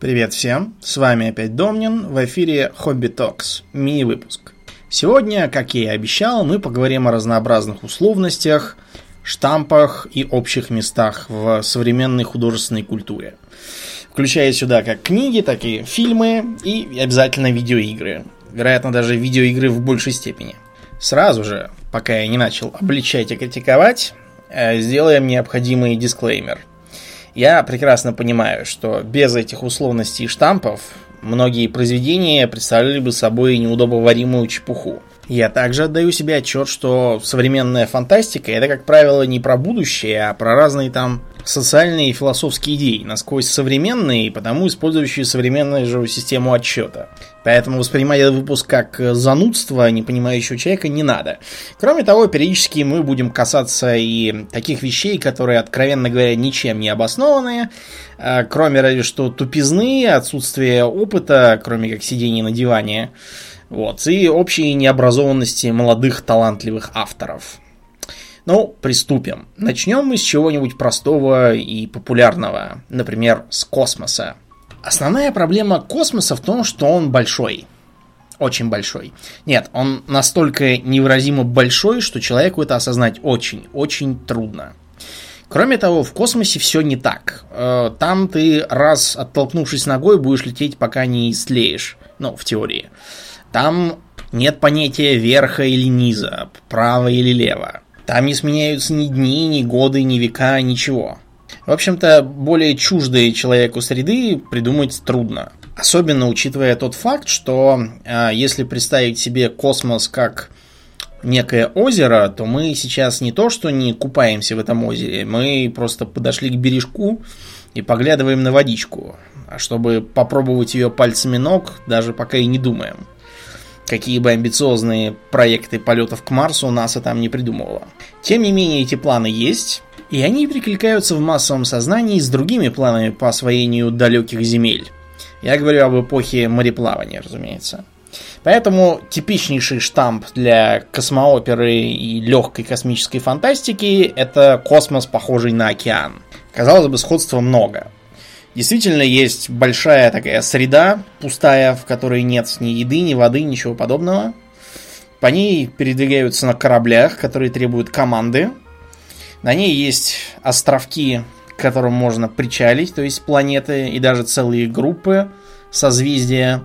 Привет всем, с вами опять Домнин, в эфире Хобби Токс, мини-выпуск. Сегодня, как я и обещал, мы поговорим о разнообразных условностях, штампах и общих местах в современной художественной культуре. Включая сюда как книги, так и фильмы и обязательно видеоигры. Вероятно, даже видеоигры в большей степени. Сразу же, пока я не начал обличать и критиковать, э, сделаем необходимый дисклеймер. Я прекрасно понимаю, что без этих условностей и штампов многие произведения представляли бы собой неудобоваримую чепуху. Я также отдаю себе отчет, что современная фантастика это, как правило, не про будущее, а про разные там социальные и философские идеи, насквозь современные, потому использующие современную же систему отчета. Поэтому воспринимать этот выпуск как занудство не понимающего человека не надо. Кроме того, периодически мы будем касаться и таких вещей, которые, откровенно говоря, ничем не обоснованные, а, кроме разве что тупизны, отсутствия опыта, кроме как сидения на диване, вот, и общей необразованности молодых талантливых авторов. Ну, приступим. Начнем мы с чего-нибудь простого и популярного, например, с космоса. Основная проблема космоса в том, что он большой. Очень большой. Нет, он настолько невыразимо большой, что человеку это осознать очень, очень трудно. Кроме того, в космосе все не так. Э, там ты раз оттолкнувшись ногой будешь лететь, пока не истлеешь. Ну, в теории. Там нет понятия верха или низа, право или лево. Там не сменяются ни дни, ни годы, ни века, ничего. В общем-то, более чуждые человеку среды придумать трудно. Особенно учитывая тот факт, что э, если представить себе космос как некое озеро, то мы сейчас не то, что не купаемся в этом озере, мы просто подошли к бережку и поглядываем на водичку. А чтобы попробовать ее пальцами ног, даже пока и не думаем. Какие бы амбициозные проекты полетов к Марсу НАСА там не придумывала. Тем не менее, эти планы есть, и они прикликаются в массовом сознании с другими планами по освоению далеких земель. Я говорю об эпохе мореплавания, разумеется. Поэтому типичнейший штамп для космооперы и легкой космической фантастики – это космос, похожий на океан. Казалось бы, сходства много. Действительно, есть большая такая среда, пустая, в которой нет ни еды, ни воды, ничего подобного. По ней передвигаются на кораблях, которые требуют команды. На ней есть островки, к которым можно причалить, то есть планеты и даже целые группы созвездия.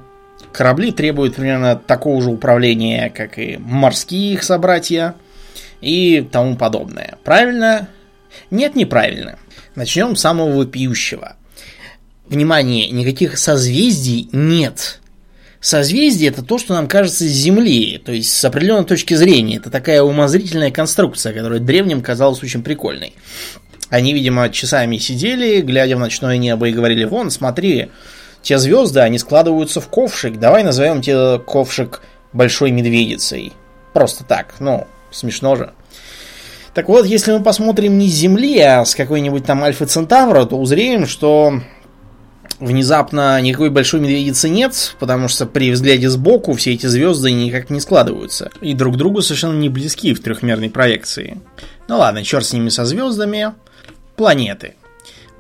Корабли требуют примерно такого же управления, как и морские их собратья и тому подобное. Правильно? Нет, неправильно. Начнем с самого вопиющего внимание, никаких созвездий нет. Созвездие это то, что нам кажется с Земли, то есть с определенной точки зрения. Это такая умозрительная конструкция, которая древним казалась очень прикольной. Они, видимо, часами сидели, глядя в ночное небо и говорили, вон, смотри, те звезды, они складываются в ковшик, давай назовем те ковшик большой медведицей. Просто так, ну, смешно же. Так вот, если мы посмотрим не с Земли, а с какой-нибудь там Альфа Центавра, то узреем, что внезапно никакой большой медведицы нет, потому что при взгляде сбоку все эти звезды никак не складываются. И друг другу совершенно не близки в трехмерной проекции. Ну ладно, черт с ними со звездами. Планеты.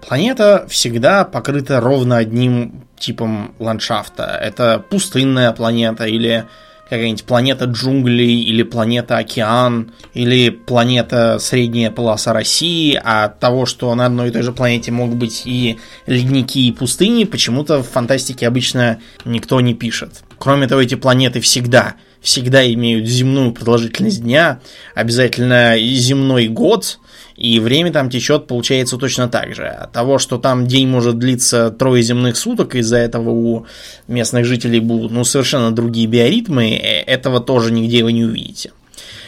Планета всегда покрыта ровно одним типом ландшафта. Это пустынная планета или какая-нибудь планета джунглей, или планета океан, или планета средняя полоса России, а от того, что на одной и той же планете могут быть и ледники, и пустыни, почему-то в фантастике обычно никто не пишет. Кроме того, эти планеты всегда, всегда имеют земную продолжительность дня, обязательно земной год, и время там течет, получается, точно так же. От того, что там день может длиться трое земных суток, из-за этого у местных жителей будут ну, совершенно другие биоритмы, э, этого тоже нигде вы не увидите.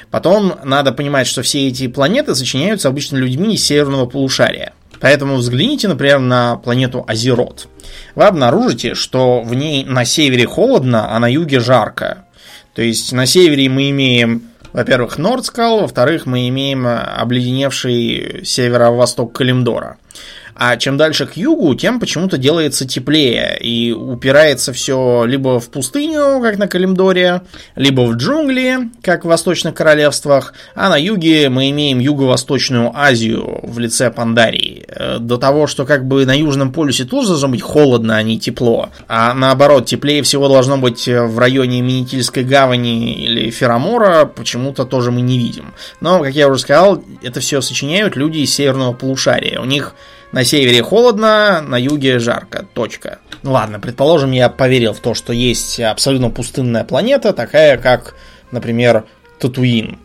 Потом надо понимать, что все эти планеты сочиняются обычно людьми из северного полушария. Поэтому взгляните, например, на планету Азерот. Вы обнаружите, что в ней на севере холодно, а на юге жарко. То есть на севере мы имеем во-первых, Нордскал, во-вторых, мы имеем обледеневший северо-восток Калимдора. А чем дальше к югу, тем почему-то делается теплее. И упирается все либо в пустыню, как на Калимдоре, либо в джунгли, как в Восточных Королевствах. А на юге мы имеем Юго-Восточную Азию в лице Пандарии. Э, до того, что как бы на Южном полюсе тоже должно быть холодно, а не тепло. А наоборот, теплее всего должно быть в районе Минитильской гавани или Феромора, почему-то тоже мы не видим. Но, как я уже сказал, это все сочиняют люди из северного полушария. У них на севере холодно, на юге жарко. Точка. Ну ладно, предположим, я поверил в то, что есть абсолютно пустынная планета, такая как, например, Татуин.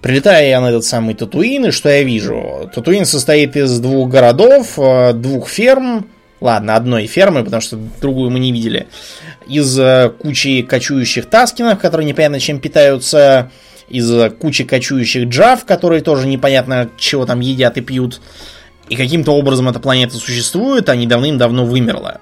Прилетая я на этот самый Татуин, и что я вижу? Татуин состоит из двух городов, э, двух ферм, ладно, одной фермы, потому что другую мы не видели, из э, кучи кочующих таскинов, которые непонятно чем питаются, из кучи кочующих джав, которые тоже непонятно чего там едят и пьют, и каким-то образом эта планета существует, а не давным-давно вымерла.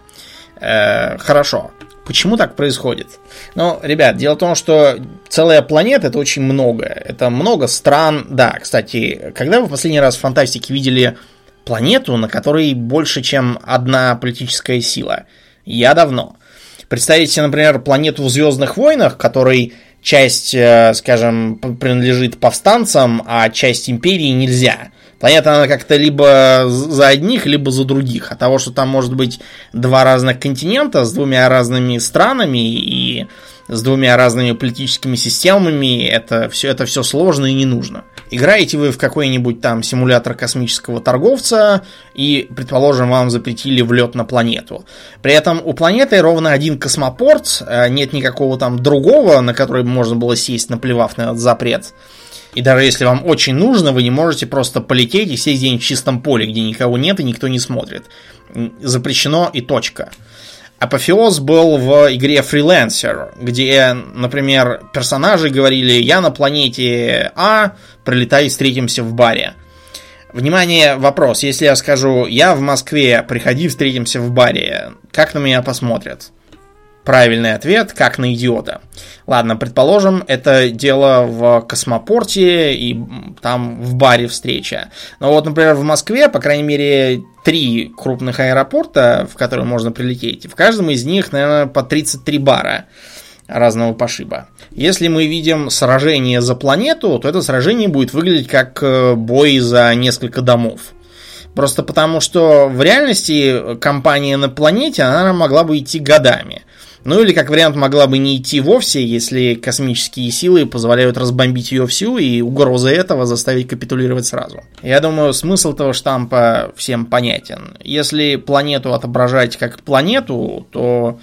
Э, хорошо. Почему так происходит? Ну, ребят, дело в том, что целая планета это очень много. Это много стран. Да, кстати, когда вы в последний раз в фантастике видели планету, на которой больше, чем одна политическая сила? Я давно. Представить себе, например, планету в Звездных войнах, которой часть, э, скажем, принадлежит повстанцам, а часть империи нельзя. Планета, она как-то либо за одних, либо за других. От того, что там может быть два разных континента с двумя разными странами и с двумя разными политическими системами, это все, это все сложно и не нужно. Играете вы в какой-нибудь там симулятор космического торговца, и, предположим, вам запретили влет на планету. При этом у планеты ровно один космопорт, э, нет никакого там другого, на который можно было сесть, наплевав на этот запрет. И даже если вам очень нужно, вы не можете просто полететь и сесть где-нибудь в чистом поле, где никого нет и никто не смотрит. Запрещено и точка. Апофеоз был в игре Freelancer, где, например, персонажи говорили «Я на планете А, прилетай, встретимся в баре». Внимание, вопрос. Если я скажу «Я в Москве, приходи, встретимся в баре», как на меня посмотрят? Правильный ответ, как на идиота. Ладно, предположим, это дело в космопорте и там в баре встреча. Но вот, например, в Москве, по крайней мере, три крупных аэропорта, в которые можно прилететь. В каждом из них, наверное, по 33 бара разного пошиба. Если мы видим сражение за планету, то это сражение будет выглядеть как э, бой за несколько домов. Просто потому, что в реальности компания на планете, она могла бы идти годами. Ну или, как вариант, могла бы не идти вовсе, если космические силы позволяют разбомбить ее всю и угроза этого заставить капитулировать сразу. Я думаю, смысл этого штампа всем понятен. Если планету отображать как планету, то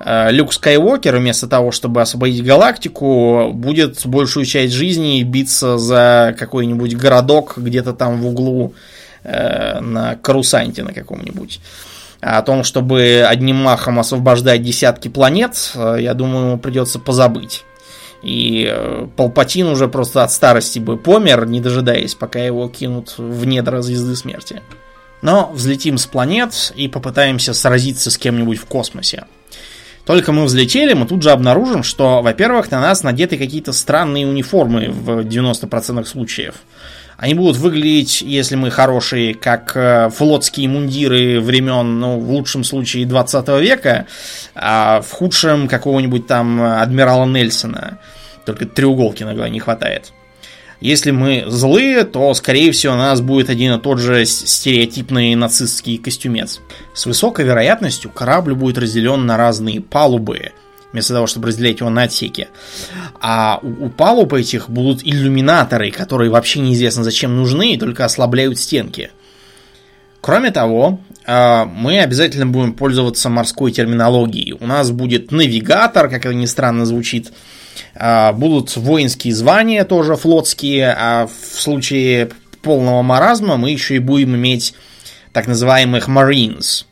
э, Люк Скайуокер, вместо того, чтобы освободить галактику, будет большую часть жизни биться за какой-нибудь городок где-то там в углу э, на Карусанте на каком-нибудь о том, чтобы одним махом освобождать десятки планет, э, я думаю, ему придется позабыть. И э, Палпатин уже просто от старости бы помер, не дожидаясь, пока его кинут в недра звезды смерти. Но взлетим с планет и попытаемся сразиться с кем-нибудь в космосе. Только мы взлетели, мы тут же обнаружим, что, во-первых, на нас надеты какие-то странные униформы в 90% случаев. Они будут выглядеть, если мы хорошие, как э, флотские мундиры времен, ну, в лучшем случае 20 века, а в худшем какого-нибудь там адмирала Нельсона. Только треуголки иногда не хватает. Если мы злые, то, скорее всего, у нас будет один и тот же стереотипный нацистский костюмец. С высокой вероятностью корабль будет разделен на разные палубы, вместо того, чтобы разделять его на отсеки. А у, у палуб этих будут иллюминаторы, которые вообще неизвестно зачем нужны и только ослабляют стенки. Кроме того, а, мы обязательно будем пользоваться морской терминологией. У нас будет навигатор, как это ни странно звучит. А, будут воинские звания тоже флотские, а в случае полного маразма мы еще и будем иметь так называемых Marines –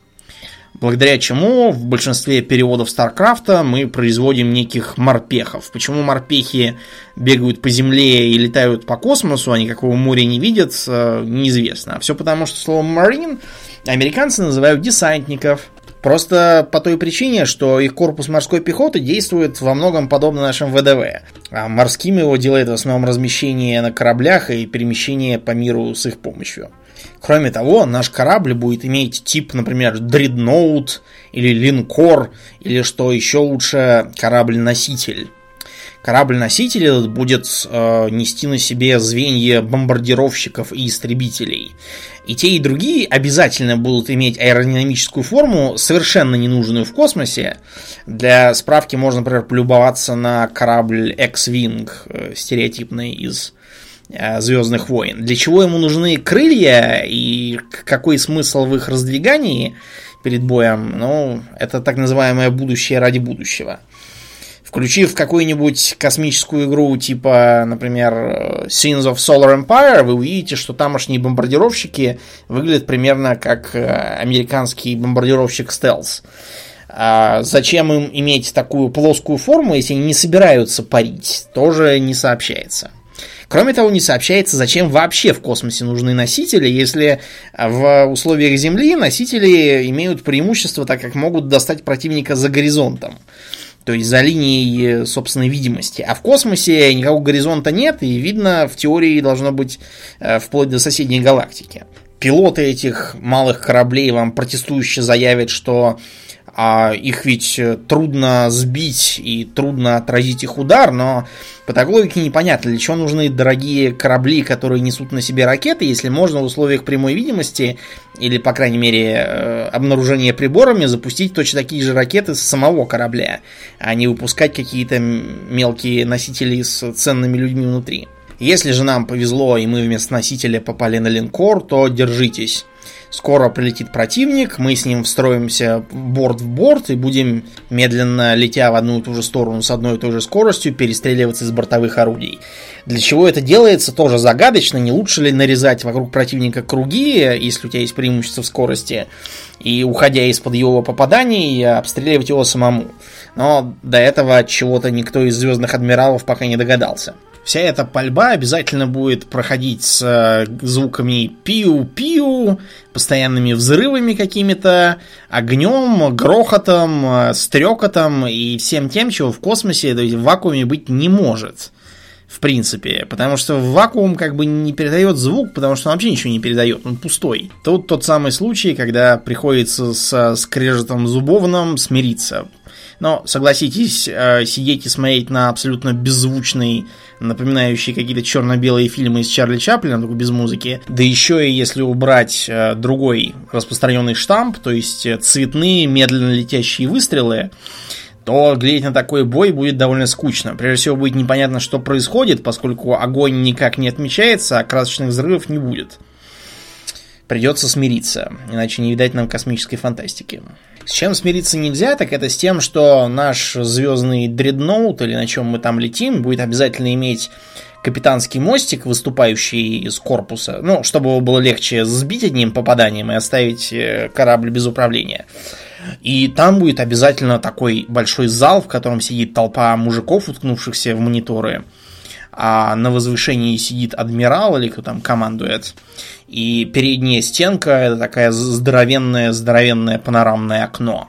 благодаря чему в большинстве переводов Старкрафта мы производим неких морпехов. Почему морпехи бегают по земле и летают по космосу, а никакого моря не видят, э, неизвестно. Все потому, что слово «марин» американцы называют десантников. Просто по той причине, что их корпус морской пехоты действует во многом подобно нашим ВДВ. А морским его делает в основном размещение на кораблях и перемещение по миру с их помощью. Кроме того, наш корабль будет иметь тип, например, дредноут или линкор, или что еще лучше, корабль-носитель. Корабль-носитель этот будет э, нести на себе звенья бомбардировщиков и истребителей. И те, и другие обязательно будут иметь аэродинамическую форму, совершенно ненужную в космосе. Для справки можно, например, полюбоваться на корабль X-Wing, э, стереотипный из Звездных войн. Для чего ему нужны крылья и какой смысл в их раздвигании перед боем? Ну, это так называемое будущее ради будущего. Включив какую-нибудь космическую игру типа, например, Scenes of Solar Empire, вы увидите, что тамошние бомбардировщики выглядят примерно как э, американский бомбардировщик стелс. А зачем им иметь такую плоскую форму, если они не собираются парить, тоже не сообщается. Кроме того, не сообщается, зачем вообще в космосе нужны носители, если в условиях Земли носители имеют преимущество, так как могут достать противника за горизонтом то есть за линией собственной видимости. А в космосе никакого горизонта нет, и видно в теории должно быть э, вплоть до соседней галактики. Пилоты этих малых кораблей вам протестующе заявят, что а их ведь э, трудно сбить и трудно отразить их удар, но по такой логике непонятно, для чего нужны дорогие корабли, которые несут на себе ракеты, если можно в условиях прямой видимости или, по крайней мере, э, обнаружения приборами запустить точно такие же ракеты с самого корабля, а не выпускать какие-то мелкие носители с ценными людьми внутри. Если же нам повезло и мы вместо носителя попали на линкор, то держитесь Скоро прилетит противник, мы с ним встроимся борт в борт и будем медленно, летя в одну и ту же сторону с одной и той же скоростью, перестреливаться из бортовых орудий. Для чего это делается, тоже загадочно. Не лучше ли нарезать вокруг противника круги, если у тебя есть преимущество в скорости, и, уходя из-под его попаданий, обстреливать его самому. Но до этого чего-то никто из звездных адмиралов пока не догадался. Вся эта пальба обязательно будет проходить с э, звуками пиу-пиу, постоянными взрывами какими-то, огнем, грохотом, э, стрекотом и всем тем, чего в космосе, то есть в вакууме быть не может. В принципе, потому что вакуум как бы не передает звук, потому что он вообще ничего не передает, он пустой. Тут тот самый случай, когда приходится с скрежетом зубовным смириться. Но, согласитесь, э, сидеть и смотреть на абсолютно беззвучный, напоминающий какие-то черно-белые фильмы из Чарли Чаплина, только без музыки, да еще и если убрать э, другой распространенный штамп, то есть э, цветные, медленно летящие выстрелы, то глядеть на такой бой будет довольно скучно. Прежде всего будет непонятно, что происходит, поскольку огонь никак не отмечается, а красочных взрывов не будет. Придется смириться, иначе не видать нам космической фантастики. С чем смириться нельзя, так это с тем, что наш звездный дредноут, или на чем мы там летим, будет обязательно иметь капитанский мостик, выступающий из корпуса, ну, чтобы было легче сбить одним попаданием и оставить э, корабль без управления. И там будет обязательно такой большой зал, в котором сидит толпа мужиков, уткнувшихся в мониторы, а на возвышении сидит адмирал или кто там командует. И передняя стенка это такая здоровенное, здоровенное панорамное окно.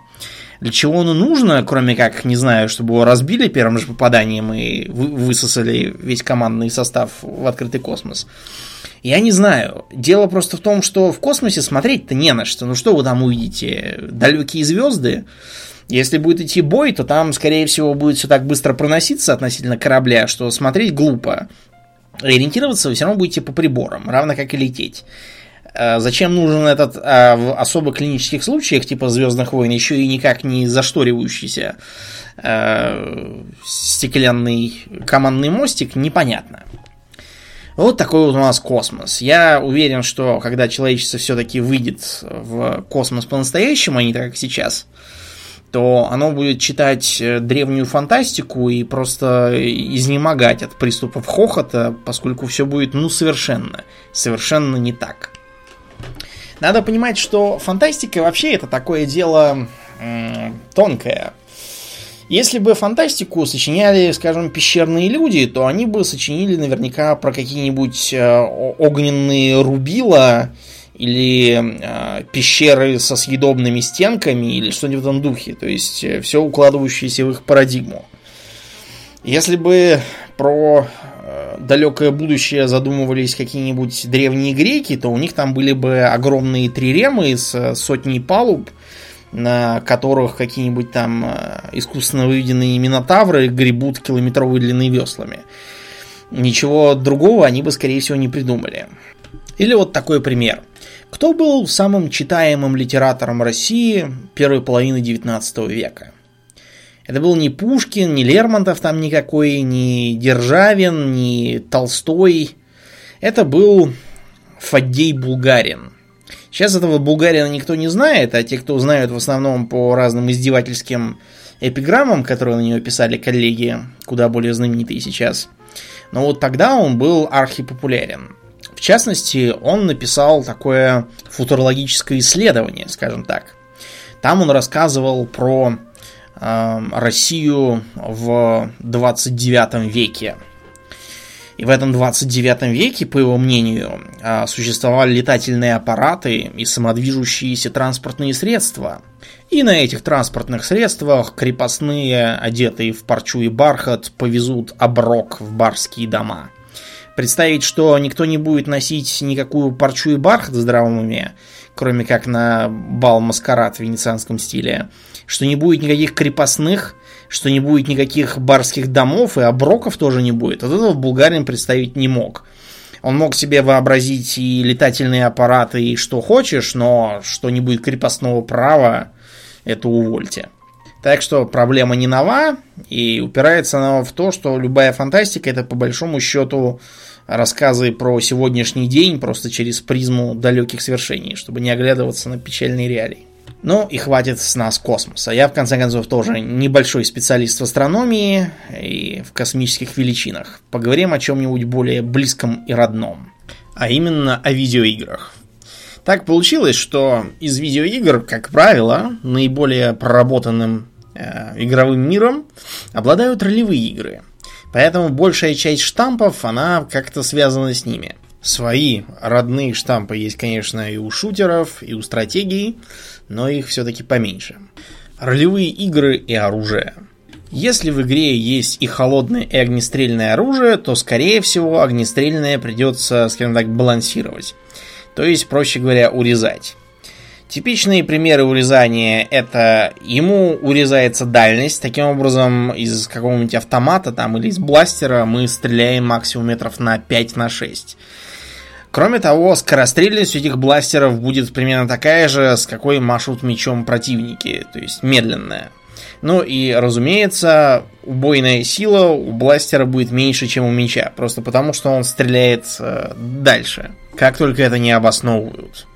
Для чего оно нужно, кроме как, не знаю, чтобы его разбили первым же попаданием и высосали весь командный состав в открытый космос? Я не знаю. Дело просто в том, что в космосе смотреть-то не на что. Ну что вы там увидите? Далекие звезды? Если будет идти бой, то там, скорее всего, будет все так быстро проноситься относительно корабля, что смотреть глупо ориентироваться вы все равно будете по приборам, равно как и лететь. А зачем нужен этот а, в особо клинических случаях, типа Звездных войн, еще и никак не зашторивающийся а, стеклянный командный мостик, непонятно. Вот такой вот у нас космос. Я уверен, что когда человечество все-таки выйдет в космос по-настоящему, а не так, как сейчас, то оно будет читать э, древнюю фантастику и просто изнемогать от приступов хохота, поскольку все будет, ну, совершенно, совершенно не так. Надо понимать, что фантастика вообще это такое дело м- тонкое. Если бы фантастику сочиняли, скажем, пещерные люди, то они бы сочинили наверняка про какие-нибудь э, огненные рубила, или э, пещеры со съедобными стенками, или что-нибудь в этом духе. То есть э, все укладывающееся в их парадигму. Если бы про э, далекое будущее задумывались какие-нибудь древние греки, то у них там были бы огромные триремы с сотней палуб, на которых какие-нибудь там э, искусственно выведенные минотавры гребут километровой длины веслами. Ничего другого они бы, скорее всего, не придумали. Или вот такой пример. Кто был самым читаемым литератором России первой половины 19 века? Это был не Пушкин, не Лермонтов там никакой, не Державин, не Толстой. Это был Фаддей Булгарин. Сейчас этого Булгарина никто не знает, а те, кто знают в основном по разным издевательским эпиграммам, которые на него писали коллеги, куда более знаменитые сейчас. Но вот тогда он был архипопулярен. В частности, он написал такое футурологическое исследование, скажем так. Там он рассказывал про э, Россию в 29 веке. И в этом 29 веке, по его мнению, э, существовали летательные аппараты и самодвижущиеся транспортные средства. И на этих транспортных средствах крепостные, одетые в парчу и бархат, повезут оброк в барские дома – Представить, что никто не будет носить никакую парчу и бархат в здравом уме, кроме как на бал-маскарад в венецианском стиле, что не будет никаких крепостных, что не будет никаких барских домов и оброков тоже не будет. Вот этого Булгарин представить не мог. Он мог себе вообразить и летательные аппараты, и что хочешь, но что не будет крепостного права, это увольте. Так что проблема не нова, и упирается она в то, что любая фантастика это по большому счету рассказы про сегодняшний день просто через призму далеких свершений, чтобы не оглядываться на печальные реалии. Ну и хватит с нас космоса. Я, в конце концов, тоже небольшой специалист в астрономии и в космических величинах. Поговорим о чем-нибудь более близком и родном. А именно о видеоиграх. Так получилось, что из видеоигр, как правило, наиболее проработанным Э, игровым миром обладают ролевые игры. Поэтому большая часть штампов, она как-то связана с ними. Свои родные штампы есть, конечно, и у шутеров, и у стратегий, но их все-таки поменьше. Ролевые игры и оружие. Если в игре есть и холодное, и огнестрельное оружие, то, скорее всего, огнестрельное придется, скажем так, балансировать. То есть, проще говоря, урезать. Типичные примеры урезания это ему урезается дальность, таким образом из какого-нибудь автомата там или из бластера мы стреляем максимум метров на 5 на 6. Кроме того, скорострельность у этих бластеров будет примерно такая же, с какой машут мечом противники, то есть медленная. Ну и, разумеется, убойная сила у бластера будет меньше, чем у меча, просто потому что он стреляет э, дальше, как только это не обосновывают.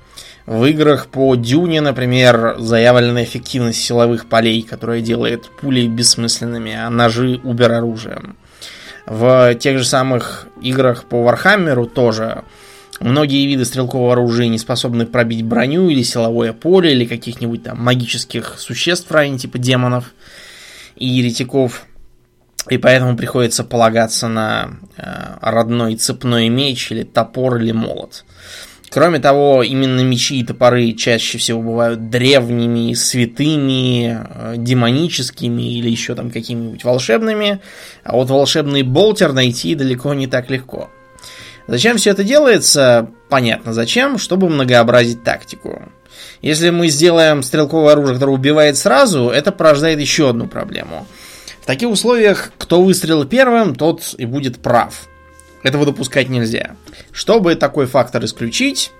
В играх по Дюне, например, заявлена эффективность силовых полей, которая делает пули бессмысленными, а ножи убер оружием. В тех же самых играх по Warhammer у тоже многие виды стрелкового оружия не способны пробить броню или силовое поле, или каких-нибудь там магических существ, ранее типа демонов и еретиков. И поэтому приходится полагаться на э, родной цепной меч или топор или молот. Кроме того, именно мечи и топоры чаще всего бывают древними, святыми, э, демоническими или еще там какими-нибудь волшебными. А вот волшебный болтер найти далеко не так легко. Зачем все это делается? Понятно зачем, чтобы многообразить тактику. Если мы сделаем стрелковое оружие, которое убивает сразу, это порождает еще одну проблему. В таких условиях, кто выстрелил первым, тот и будет прав. Этого допускать нельзя. Чтобы такой фактор исключить,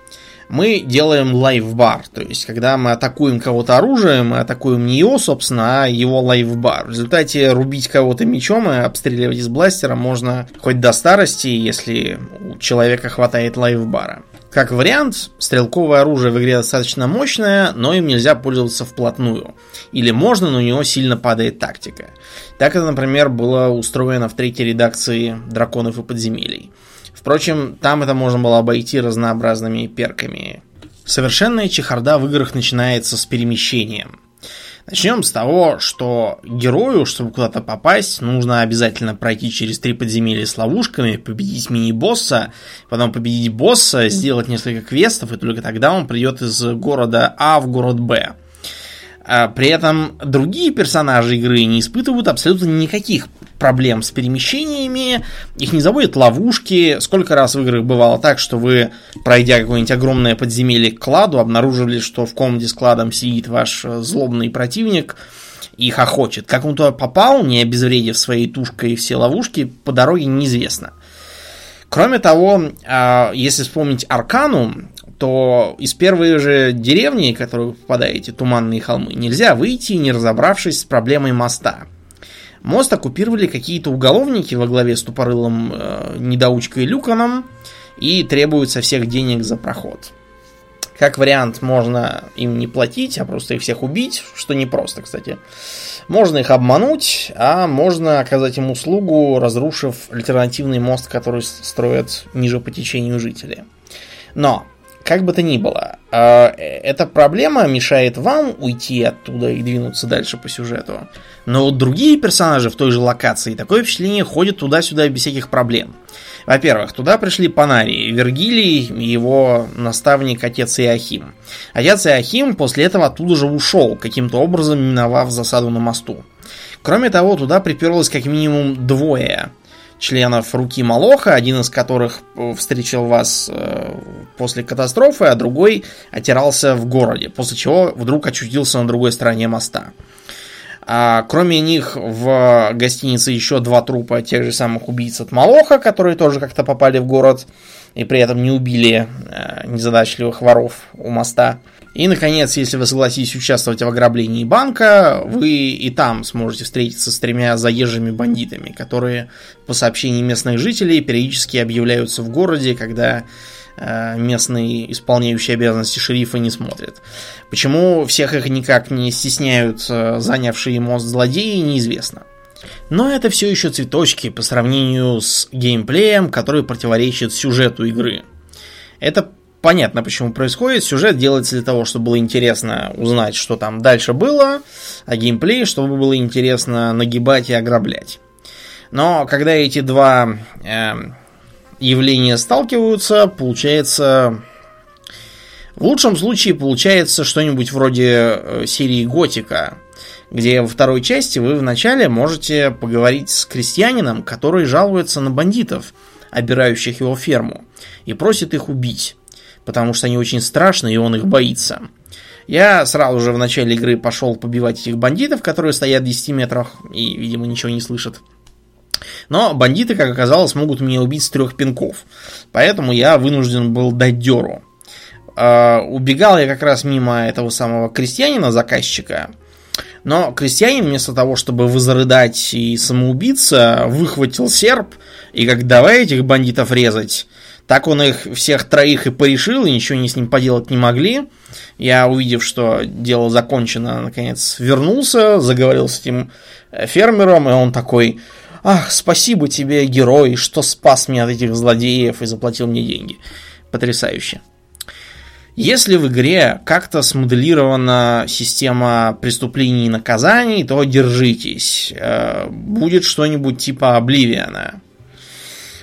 мы делаем лайфбар. То есть, когда мы атакуем кого-то оружием, мы атакуем не его, собственно, а его лайфбар. В результате рубить кого-то мечом и обстреливать из бластера можно хоть до старости, если у человека хватает лайфбара. Как вариант, стрелковое оружие в игре достаточно мощное, но им нельзя пользоваться вплотную. Или можно, но у него сильно падает тактика. Так это, например, было устроено в третьей редакции «Драконов и подземелий». Впрочем, там это можно было обойти разнообразными перками. Совершенная чехарда в играх начинается с перемещением. Начнем с того, что герою, чтобы куда-то попасть, нужно обязательно пройти через три подземелья с ловушками, победить мини-босса, потом победить босса, сделать несколько квестов, и только тогда он придет из города А в город Б. А при этом другие персонажи игры не испытывают абсолютно никаких проблем с перемещениями, их не заводят ловушки. Сколько раз в играх бывало так, что вы, пройдя какое-нибудь огромное подземелье к кладу, обнаружили, что в комнате с кладом сидит ваш э, злобный противник и хохочет. Как он туда попал, не обезвредив своей тушкой все ловушки, по дороге неизвестно. Кроме того, а, если вспомнить Аркану, то из первой же деревни, в которую вы попадаете, Туманные холмы, нельзя выйти, не разобравшись с проблемой моста. Мост оккупировали какие-то уголовники во главе с тупорылым э, недоучкой Люканом и требуют со всех денег за проход. Как вариант, можно им не платить, а просто их всех убить, что непросто, кстати. Можно их обмануть, а можно оказать им услугу, разрушив альтернативный мост, который строят ниже по течению жители. Но как бы то ни было, а, эта проблема мешает вам уйти оттуда и двинуться дальше по сюжету. Но вот другие персонажи в той же локации, такое впечатление, ходят туда-сюда без всяких проблем. Во-первых, туда пришли Панарии, Вергилий и его наставник отец Иохим. Отец Иохим после этого оттуда же ушел, каким-то образом миновав засаду на мосту. Кроме того, туда приперлось как минимум двое членов руки Малоха, один из которых э, встречал вас э, после катастрофы, а другой отирался в городе, после чего вдруг очутился на другой стороне моста. А кроме них в гостинице еще два трупа тех же самых убийц от Малоха, которые тоже как-то попали в город и при этом не убили э, незадачливых воров у моста. И, наконец, если вы согласитесь участвовать в ограблении банка, вы и там сможете встретиться с тремя заезжими бандитами, которые, по сообщению местных жителей, периодически объявляются в городе, когда э, местные исполняющие обязанности шерифа не смотрят. Почему всех их никак не стесняют э, занявшие мост злодеи, неизвестно. Но это все еще цветочки по сравнению с геймплеем, который противоречит сюжету игры. Это понятно, почему происходит. Сюжет делается для того, чтобы было интересно узнать, что там дальше было, а геймплей, чтобы было интересно нагибать и ограблять. Но когда эти два э, явления сталкиваются, получается... В лучшем случае получается что-нибудь вроде э, серии Готика, где во второй части вы вначале можете поговорить с крестьянином, который жалуется на бандитов, обирающих его ферму, и просит их убить потому что они очень страшны, и он их боится. Я сразу же в начале игры пошел побивать этих бандитов, которые стоят в 10 метрах и, видимо, ничего не слышат. Но бандиты, как оказалось, могут меня убить с трех пинков. Поэтому я вынужден был дать деру. Э, убегал я как раз мимо этого самого крестьянина, заказчика. Но крестьянин вместо того, чтобы возрыдать и самоубиться, выхватил серп и как давай этих бандитов резать, так он их всех троих и порешил, и ничего не с ним поделать не могли. Я, увидев, что дело закончено, наконец вернулся, заговорил с этим э, фермером, и он такой, ах, спасибо тебе, герой, что спас меня от этих злодеев и заплатил мне деньги. Потрясающе. Если в игре как-то смоделирована система преступлений и наказаний, то держитесь. Э, будет что-нибудь типа Обливиана.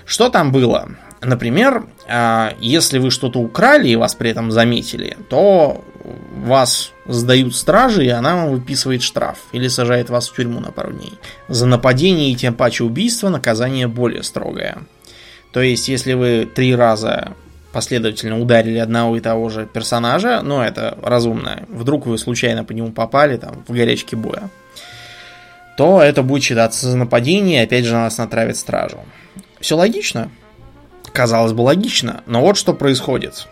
Что там было? Например, а, если вы что-то украли и вас при этом заметили, то вас сдают стражи, и она вам выписывает штраф или сажает вас в тюрьму на пару дней. За нападение и тем паче убийство наказание более строгое. То есть, если вы три раза последовательно ударили одного и того же персонажа, ну это разумно, вдруг вы случайно по нему попали там в горячке боя, то это будет считаться за нападение, и опять же нас натравит стражу. Все логично? Казалось бы, логично. Но вот что происходит.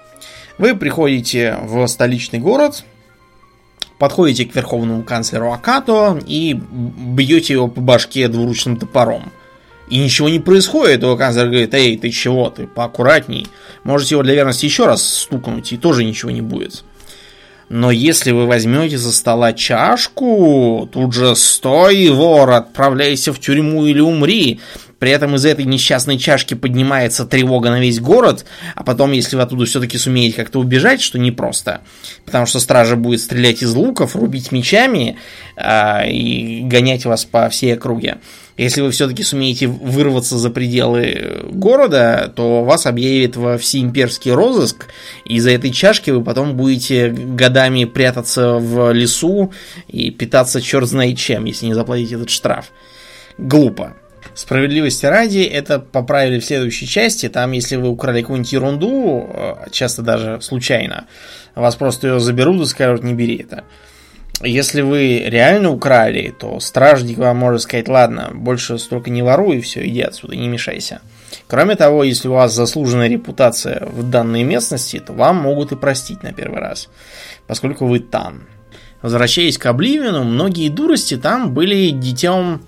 Вы приходите в столичный город, подходите к верховному канцлеру Акато и бьете его по башке двуручным топором. И ничего не происходит, его канцлер говорит, эй, ты чего, ты поаккуратней. Можете его для верности еще раз стукнуть, и тоже ничего не будет. Но если вы возьмете за стола чашку, тут же стой, вор, отправляйся в тюрьму или умри. При этом из этой несчастной чашки поднимается тревога на весь город, а потом, если вы оттуда все-таки сумеете как-то убежать, что непросто, потому что стража будет стрелять из луков, рубить мечами э, и гонять вас по всей округе. Если вы все-таки сумеете вырваться за пределы города, то вас объявят во всеимперский розыск, и из-за этой чашки вы потом будете годами прятаться в лесу и питаться черт знает чем, если не заплатить этот штраф. Глупо. Справедливости ради, это поправили в следующей части. Там, если вы украли какую-нибудь ерунду, э, часто даже случайно, вас просто ее заберут и скажут, не бери это. Если вы реально украли, то стражник вам может сказать, ладно, больше столько не воруй, все, иди отсюда, не мешайся. Кроме того, если у вас заслуженная репутация в данной местности, то вам могут и простить на первый раз, поскольку вы там. Возвращаясь к Обливину, многие дурости там были детем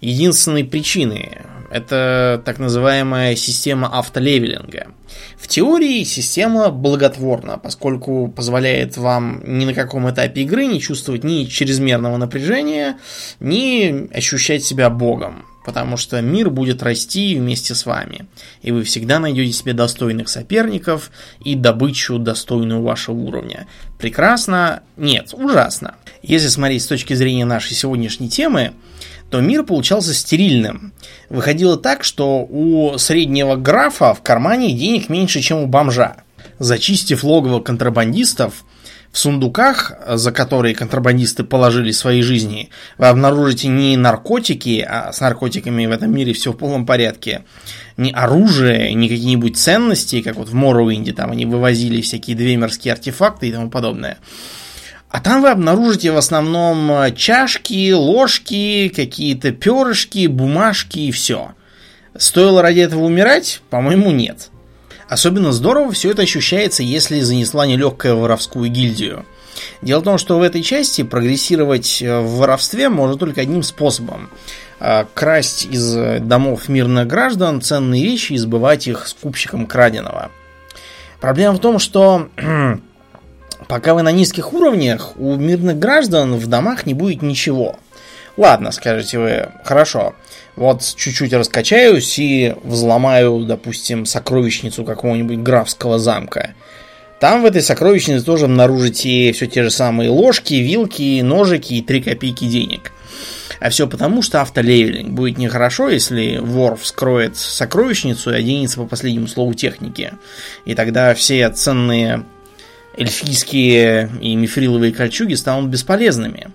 единственной причины. Это так называемая система автолевелинга. В теории система благотворна, поскольку позволяет вам ни на каком этапе игры не чувствовать ни чрезмерного напряжения, ни ощущать себя богом, потому что мир будет расти вместе с вами, и вы всегда найдете себе достойных соперников и добычу, достойную вашего уровня. Прекрасно? Нет, ужасно. Если смотреть с точки зрения нашей сегодняшней темы, то мир получался стерильным. Выходило так, что у среднего графа в кармане денег меньше, чем у бомжа. Зачистив логово контрабандистов, в сундуках, за которые контрабандисты положили свои жизни, вы обнаружите не наркотики, а с наркотиками в этом мире все в полном порядке, не оружие, не какие-нибудь ценности, как вот в Моруинде, там они вывозили всякие двемерские артефакты и тому подобное – а там вы обнаружите в основном э, чашки, ложки, какие-то перышки, бумажки и все. Стоило ради этого умирать? По-моему, нет. Особенно здорово все это ощущается, если занесла нелегкая воровскую гильдию. Дело в том, что в этой части прогрессировать э, в воровстве можно только одним способом. Э, красть из домов мирных граждан ценные вещи и сбывать их скупщиком краденого. Проблема в том, что Пока вы на низких уровнях, у мирных граждан в домах не будет ничего. Ладно, скажете вы, хорошо, вот чуть-чуть раскачаюсь и взломаю, допустим, сокровищницу какого-нибудь графского замка. Там в этой сокровищнице тоже обнаружите все те же самые ложки, вилки, ножики и 3 копейки денег. А все потому, что автолевелинг. Будет нехорошо, если вор вскроет сокровищницу и оденется по последнему слову техники. И тогда все ценные эльфийские и мифриловые кольчуги станут бесполезными.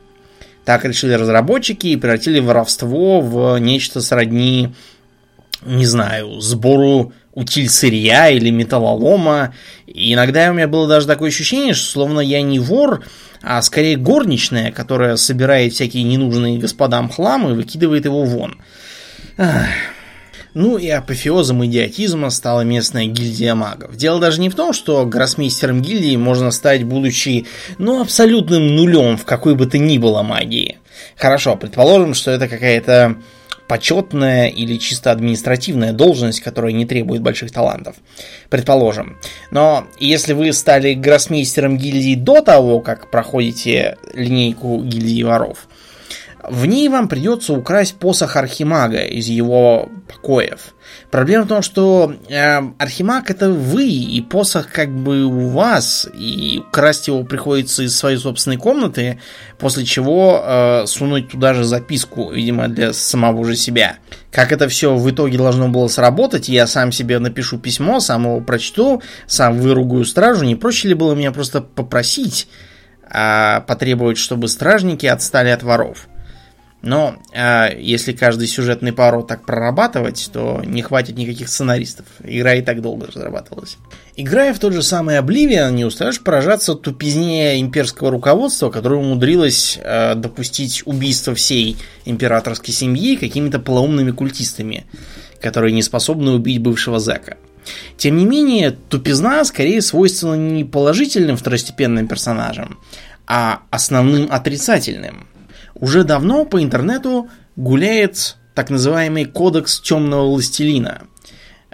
Так решили разработчики и превратили воровство в нечто сродни, не знаю, сбору утиль сырья или металлолома. И иногда у меня было даже такое ощущение, что словно я не вор, а скорее горничная, которая собирает всякие ненужные господам хлам и выкидывает его вон. Ах. Ну и апофеозом идиотизма стала местная гильдия магов. Дело даже не в том, что гроссмейстером гильдии можно стать, будучи, ну, абсолютным нулем в какой бы то ни было магии. Хорошо, предположим, что это какая-то почетная или чисто административная должность, которая не требует больших талантов. Предположим. Но если вы стали гроссмейстером гильдии до того, как проходите линейку гильдии воров, в ней вам придется украсть посох Архимага из его покоев. Проблема в том, что э, Архимаг это вы, и посох как бы у вас, и украсть его приходится из своей собственной комнаты, после чего э, сунуть туда же записку, видимо, для самого же себя. Как это все в итоге должно было сработать, я сам себе напишу письмо, сам его прочту, сам выругаю стражу, не проще ли было меня просто попросить, а потребовать, чтобы стражники отстали от воров? Но э, если каждый сюжетный пару так прорабатывать, то не хватит никаких сценаристов. Игра и так долго разрабатывалась. Играя в тот же самый Oblivion, не устаешь поражаться тупизне имперского руководства, которое умудрилось э, допустить убийство всей императорской семьи какими-то полоумными культистами, которые не способны убить бывшего зэка. Тем не менее, тупизна скорее свойственна не положительным второстепенным персонажам, а основным отрицательным – уже давно по интернету гуляет так называемый кодекс темного властелина.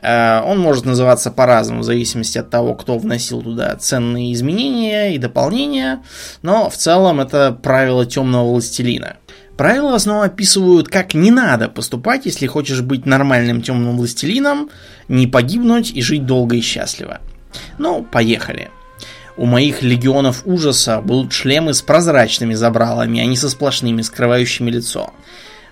Э, он может называться по-разному, в зависимости от того, кто вносил туда ценные изменения и дополнения, но в целом это правило темного властелина. Правила основном описывают, как не надо поступать, если хочешь быть нормальным темным властелином, не погибнуть и жить долго и счастливо. Ну, поехали. У моих легионов ужаса будут шлемы с прозрачными забралами, а не со сплошными, скрывающими лицо.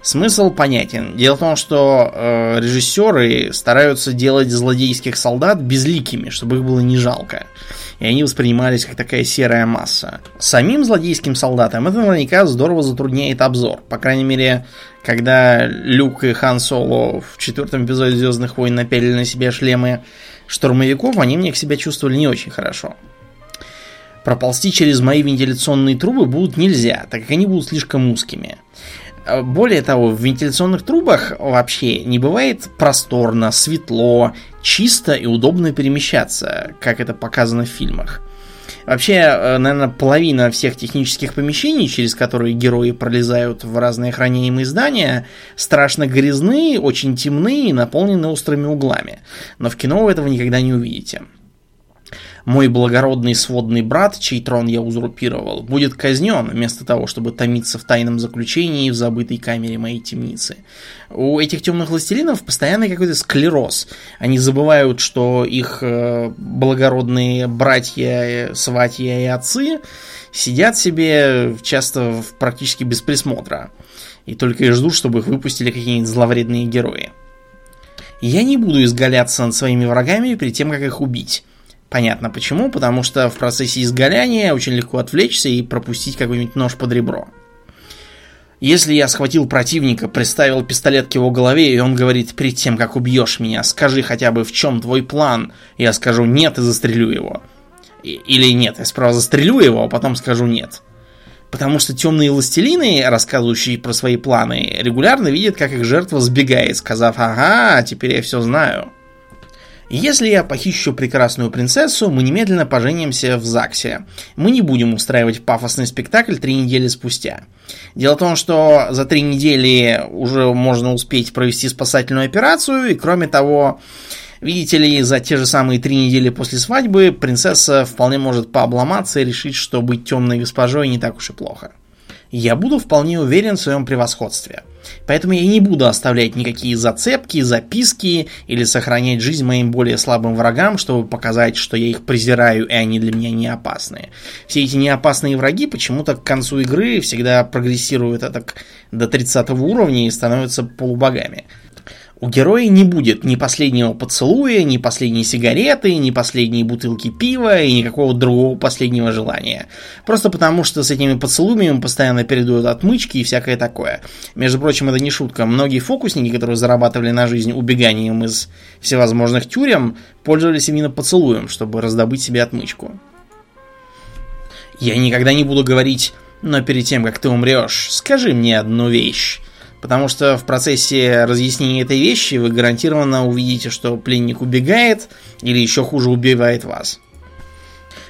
Смысл понятен. Дело в том, что э, режиссеры стараются делать злодейских солдат безликими, чтобы их было не жалко. И они воспринимались как такая серая масса. Самим злодейским солдатам это наверняка здорово затрудняет обзор. По крайней мере, когда Люк и Хан Соло в четвертом эпизоде Звездных войн напялили на себя шлемы штурмовиков, они мне к себя чувствовали не очень хорошо. Проползти через мои вентиляционные трубы будут нельзя, так как они будут слишком узкими. А, более того, в вентиляционных трубах вообще не бывает просторно, светло, чисто и удобно перемещаться, как это показано в фильмах. Вообще, э, наверное, половина всех технических помещений, через которые герои пролезают в разные охраняемые здания, страшно грязны, очень темны и наполнены острыми углами. Но в кино вы этого никогда не увидите мой благородный сводный брат, чей трон я узурпировал, будет казнен вместо того, чтобы томиться в тайном заключении в забытой камере моей темницы. У этих темных властелинов постоянный какой-то склероз. Они забывают, что их э, благородные братья, сватья и отцы сидят себе часто практически без присмотра. И только и ждут, чтобы их выпустили какие-нибудь зловредные герои. Я не буду изгаляться над своими врагами перед тем, как их убить. Понятно почему, потому что в процессе изгаляния очень легко отвлечься и пропустить какой-нибудь нож под ребро. Если я схватил противника, приставил пистолет к его голове, и он говорит, перед тем, как убьешь меня, скажи хотя бы в чем твой план, я скажу нет и застрелю его. Или нет, я справа застрелю его, а потом скажу нет. Потому что темные властелины, рассказывающие про свои планы, регулярно видят, как их жертва сбегает, сказав «Ага, теперь я все знаю». Если я похищу прекрасную принцессу, мы немедленно поженимся в ЗАГСе. Мы не будем устраивать пафосный спектакль три недели спустя. Дело в том, что за три недели уже можно успеть провести спасательную операцию, и кроме того, видите ли, за те же самые три недели после свадьбы принцесса вполне может пообломаться и решить, что быть темной госпожой не так уж и плохо я буду вполне уверен в своем превосходстве. Поэтому я не буду оставлять никакие зацепки, записки или сохранять жизнь моим более слабым врагам, чтобы показать, что я их презираю и они для меня не опасны. Все эти неопасные враги почему-то к концу игры всегда прогрессируют это до 30 уровня и становятся полубогами. У героя не будет ни последнего поцелуя, ни последней сигареты, ни последней бутылки пива и никакого другого последнего желания. Просто потому, что с этими поцелуями ему постоянно передают отмычки и всякое такое. Между прочим, это не шутка. Многие фокусники, которые зарабатывали на жизнь убеганием из всевозможных тюрем, пользовались именно поцелуем, чтобы раздобыть себе отмычку. Я никогда не буду говорить, но перед тем, как ты умрешь, скажи мне одну вещь. Потому что в процессе разъяснения этой вещи вы гарантированно увидите, что пленник убегает или еще хуже убивает вас.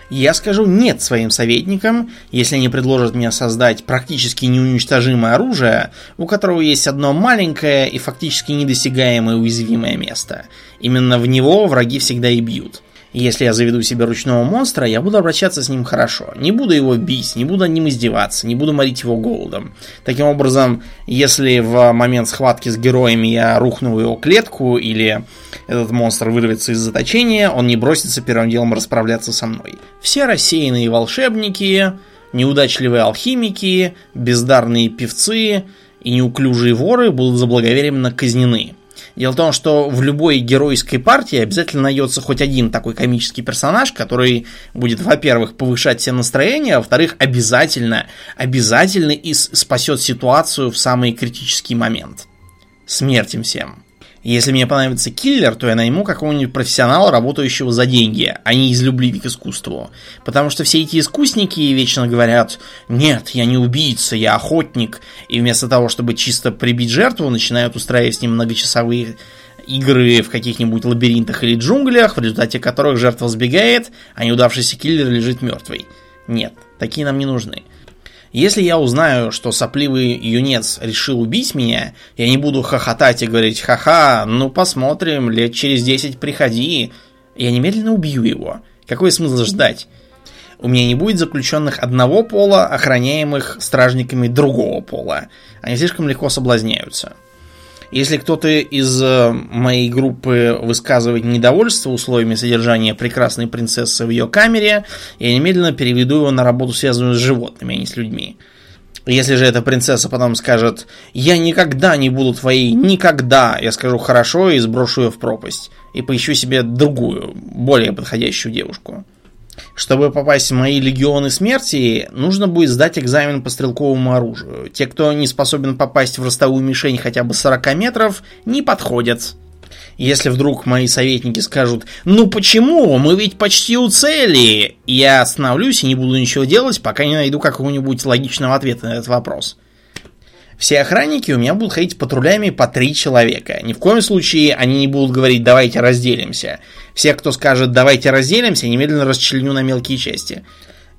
Я скажу нет своим советникам, если они предложат мне создать практически неуничтожимое оружие, у которого есть одно маленькое и фактически недосягаемое уязвимое место. Именно в него враги всегда и бьют. Если я заведу себе ручного монстра, я буду обращаться с ним хорошо. Не буду его бить, не буду над ним издеваться, не буду морить его голодом. Таким образом, если в момент схватки с героями я рухну в его клетку или этот монстр вырвется из заточения, он не бросится первым делом расправляться со мной. Все рассеянные волшебники, неудачливые алхимики, бездарные певцы и неуклюжие воры будут заблаговеренно казнены. Дело в том, что в любой геройской партии обязательно найдется хоть один такой комический персонаж, который будет, во-первых, повышать все настроения, а во-вторых, обязательно, обязательно и спасет ситуацию в самый критический момент. Смерть им всем. Если мне понадобится киллер, то я найму какого-нибудь профессионала, работающего за деньги, а не из любви к искусству. Потому что все эти искусники вечно говорят, нет, я не убийца, я охотник. И вместо того, чтобы чисто прибить жертву, начинают устраивать с ним многочасовые игры в каких-нибудь лабиринтах или джунглях, в результате которых жертва сбегает, а неудавшийся киллер лежит мертвый. Нет, такие нам не нужны. Если я узнаю, что сопливый юнец решил убить меня, я не буду хохотать и говорить «Ха-ха, ну посмотрим, лет через десять приходи». Я немедленно убью его. Какой смысл ждать? У меня не будет заключенных одного пола, охраняемых стражниками другого пола. Они слишком легко соблазняются. Если кто-то из э, моей группы высказывает недовольство условиями содержания прекрасной принцессы в ее камере, я немедленно переведу его на работу, связанную с животными, а не с людьми. Если же эта принцесса потом скажет «Я никогда не буду твоей, никогда!» Я скажу «Хорошо» и сброшу ее в пропасть. И поищу себе другую, более подходящую девушку. Чтобы попасть в мои легионы смерти, нужно будет сдать экзамен по стрелковому оружию. Те, кто не способен попасть в ростовую мишень хотя бы 40 метров, не подходят. Если вдруг мои советники скажут, ну почему, мы ведь почти у цели, я остановлюсь и не буду ничего делать, пока не найду какого-нибудь логичного ответа на этот вопрос. Все охранники у меня будут ходить патрулями по три человека. Ни в коем случае они не будут говорить «давайте разделимся». Все, кто скажет «давайте разделимся», немедленно расчленю на мелкие части.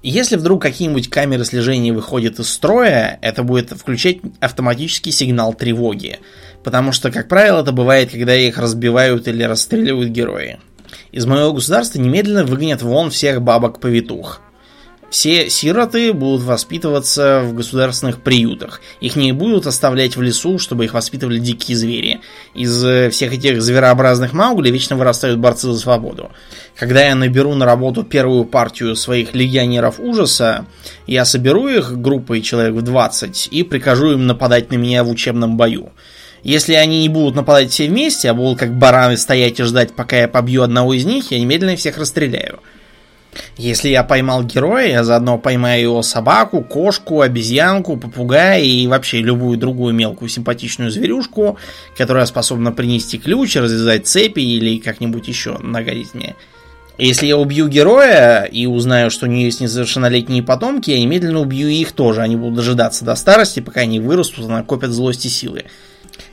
Если вдруг какие-нибудь камеры слежения выходят из строя, это будет включать автоматический сигнал тревоги. Потому что, как правило, это бывает, когда их разбивают или расстреливают герои. Из моего государства немедленно выгонят вон всех бабок-повитух. Все сироты будут воспитываться в государственных приютах. Их не будут оставлять в лесу, чтобы их воспитывали дикие звери. Из э, всех этих зверообразных маугли вечно вырастают борцы за свободу. Когда я наберу на работу первую партию своих легионеров ужаса, я соберу их группой человек в 20 и прикажу им нападать на меня в учебном бою. Если они не будут нападать все вместе, а будут как бараны стоять и ждать, пока я побью одного из них, я немедленно всех расстреляю. Если я поймал героя, я заодно поймаю его собаку, кошку, обезьянку, попугая и вообще любую другую мелкую симпатичную зверюшку, которая способна принести ключ, развязать цепи или как-нибудь еще нагодить мне. Если я убью героя и узнаю, что у нее есть несовершеннолетние потомки, я немедленно убью их тоже. Они будут дожидаться до старости, пока они вырастут накопят злости силы.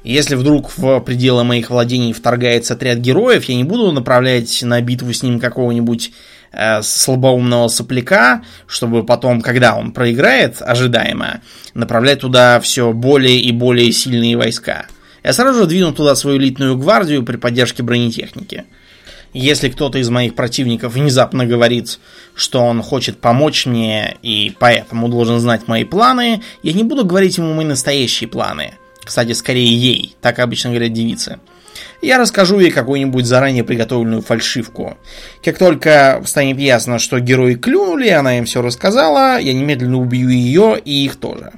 Если вдруг в пределы моих владений вторгается отряд героев, я не буду направлять на битву с ним какого-нибудь э, слабоумного сопляка, чтобы потом, когда он проиграет, ожидаемо, направлять туда все более и более сильные войска. Я сразу же двину туда свою элитную гвардию при поддержке бронетехники. Если кто-то из моих противников внезапно говорит, что он хочет помочь мне и поэтому должен знать мои планы, я не буду говорить ему мои настоящие планы. Кстати, скорее ей, так обычно говорят девицы я расскажу ей какую-нибудь заранее приготовленную фальшивку. Как только станет ясно, что герои клюнули, она им все рассказала, я немедленно убью ее и их тоже.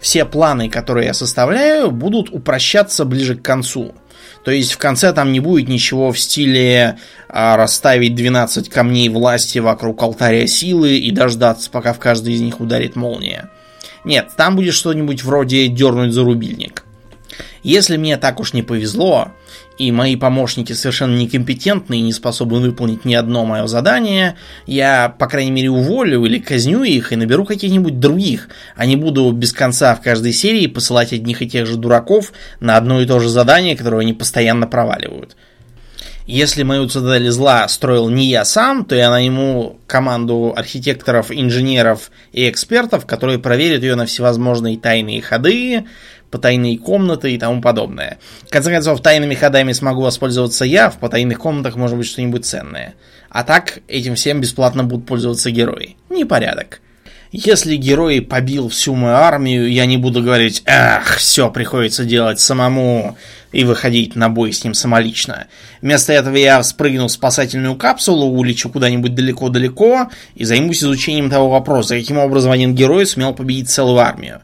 Все планы, которые я составляю, будут упрощаться ближе к концу. То есть в конце там не будет ничего в стиле а, расставить 12 камней власти вокруг алтаря силы и дождаться, пока в каждый из них ударит молния. Нет, там будет что-нибудь вроде дернуть за рубильник. Если мне так уж не повезло, и мои помощники совершенно некомпетентны и не способны выполнить ни одно мое задание, я, по крайней мере, уволю или казню их и наберу каких-нибудь других, а не буду без конца в каждой серии посылать одних и тех же дураков на одно и то же задание, которое они постоянно проваливают. Если мою цитадель зла строил не я сам, то я найму команду архитекторов, инженеров и экспертов, которые проверят ее на всевозможные тайные ходы, потайные комнаты и тому подобное. В конце концов, тайными ходами смогу воспользоваться я, в потайных комнатах может быть что-нибудь ценное. А так, этим всем бесплатно будут пользоваться герои. Непорядок. Если герой побил всю мою армию, я не буду говорить «Ах, все приходится делать самому» и выходить на бой с ним самолично. Вместо этого я спрыгну в спасательную капсулу, улечу куда-нибудь далеко-далеко и займусь изучением того вопроса, каким образом один герой сумел победить целую армию.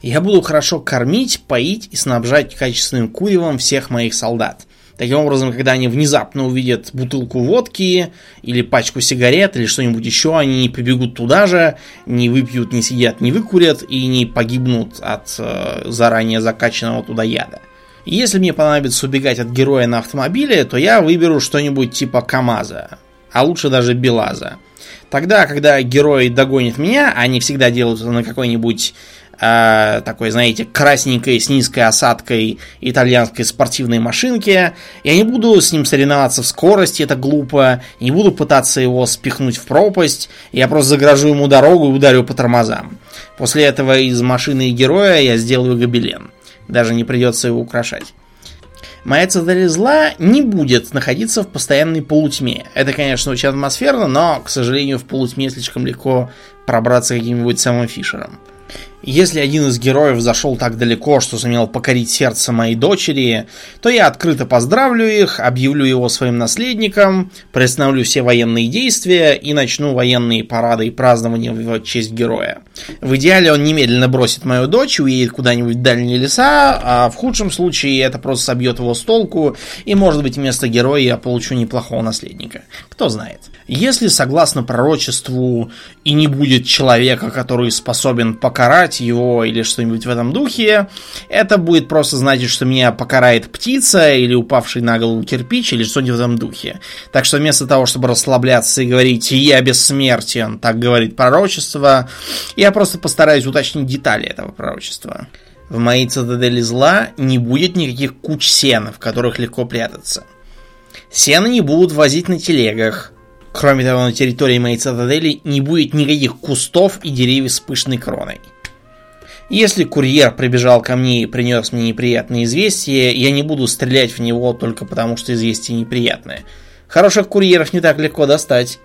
Я буду хорошо кормить, поить и снабжать качественным куревом всех моих солдат. Таким образом, когда они внезапно увидят бутылку водки или пачку сигарет или что-нибудь еще, они не побегут туда же, не выпьют, не сидят, не выкурят и не погибнут от э, заранее закачанного туда яда. Если мне понадобится убегать от героя на автомобиле, то я выберу что-нибудь типа КамАЗа, а лучше даже БелАЗа. Тогда, когда герой догонит меня, они всегда делают это на какой-нибудь э, такой, знаете, красненькой с низкой осадкой итальянской спортивной машинке. Я не буду с ним соревноваться в скорости, это глупо. Не буду пытаться его спихнуть в пропасть. Я просто загражу ему дорогу и ударю по тормозам. После этого из машины героя я сделаю гобелен. Даже не придется его украшать. Моя цитадель зла не будет находиться в постоянной полутьме. Это, конечно, очень атмосферно, но, к сожалению, в полутьме слишком легко пробраться каким-нибудь самым Фишером. Если один из героев зашел так далеко, что сумел покорить сердце моей дочери, то я открыто поздравлю их, объявлю его своим наследником, приостановлю все военные действия и начну военные парады и празднования в честь героя. В идеале он немедленно бросит мою дочь, уедет куда-нибудь в дальние леса, а в худшем случае это просто собьет его с толку, и может быть вместо героя я получу неплохого наследника. Кто знает. Если согласно пророчеству и не будет человека, который способен покарать его или что-нибудь в этом духе, это будет просто значить, что меня покарает птица или упавший на голову кирпич или что-нибудь в этом духе. Так что вместо того, чтобы расслабляться и говорить «я бессмертен», так говорит пророчество, я просто постараюсь уточнить детали этого пророчества. В моей цитадели зла не будет никаких куч сена, в которых легко прятаться. Сено не будут возить на телегах, Кроме того, на территории моей цитадели не будет никаких кустов и деревьев с пышной кроной. Если курьер прибежал ко мне и принес мне неприятное известие, я не буду стрелять в него только потому, что известие неприятное. Хороших курьеров не так легко достать.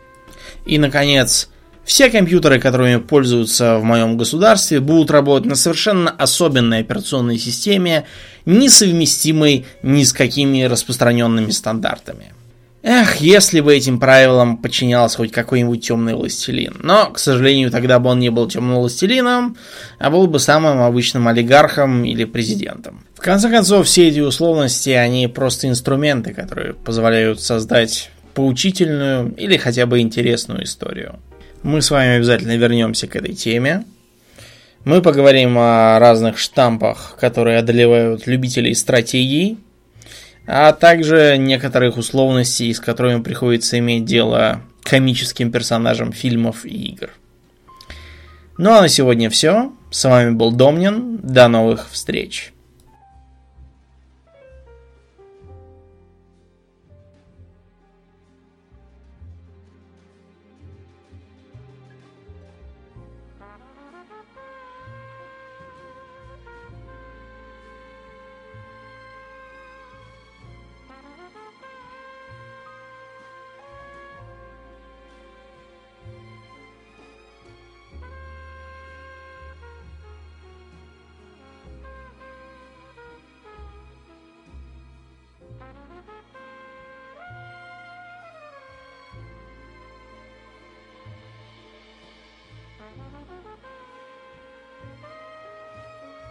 И, наконец, все компьютеры, которыми пользуются в моем государстве, будут работать на совершенно особенной операционной системе, несовместимой ни с какими распространенными стандартами. Эх, если бы этим правилам подчинялся хоть какой-нибудь темный властелин. Но, к сожалению, тогда бы он не был темным властелином, а был бы самым обычным олигархом или президентом. В конце концов, все эти условности, они просто инструменты, которые позволяют создать поучительную или хотя бы интересную историю. Мы с вами обязательно вернемся к этой теме. Мы поговорим о разных штампах, которые одолевают любителей стратегий, а также некоторых условностей, с которыми приходится иметь дело комическим персонажам фильмов и игр. Ну а на сегодня все. С вами был Домнин. До новых встреч.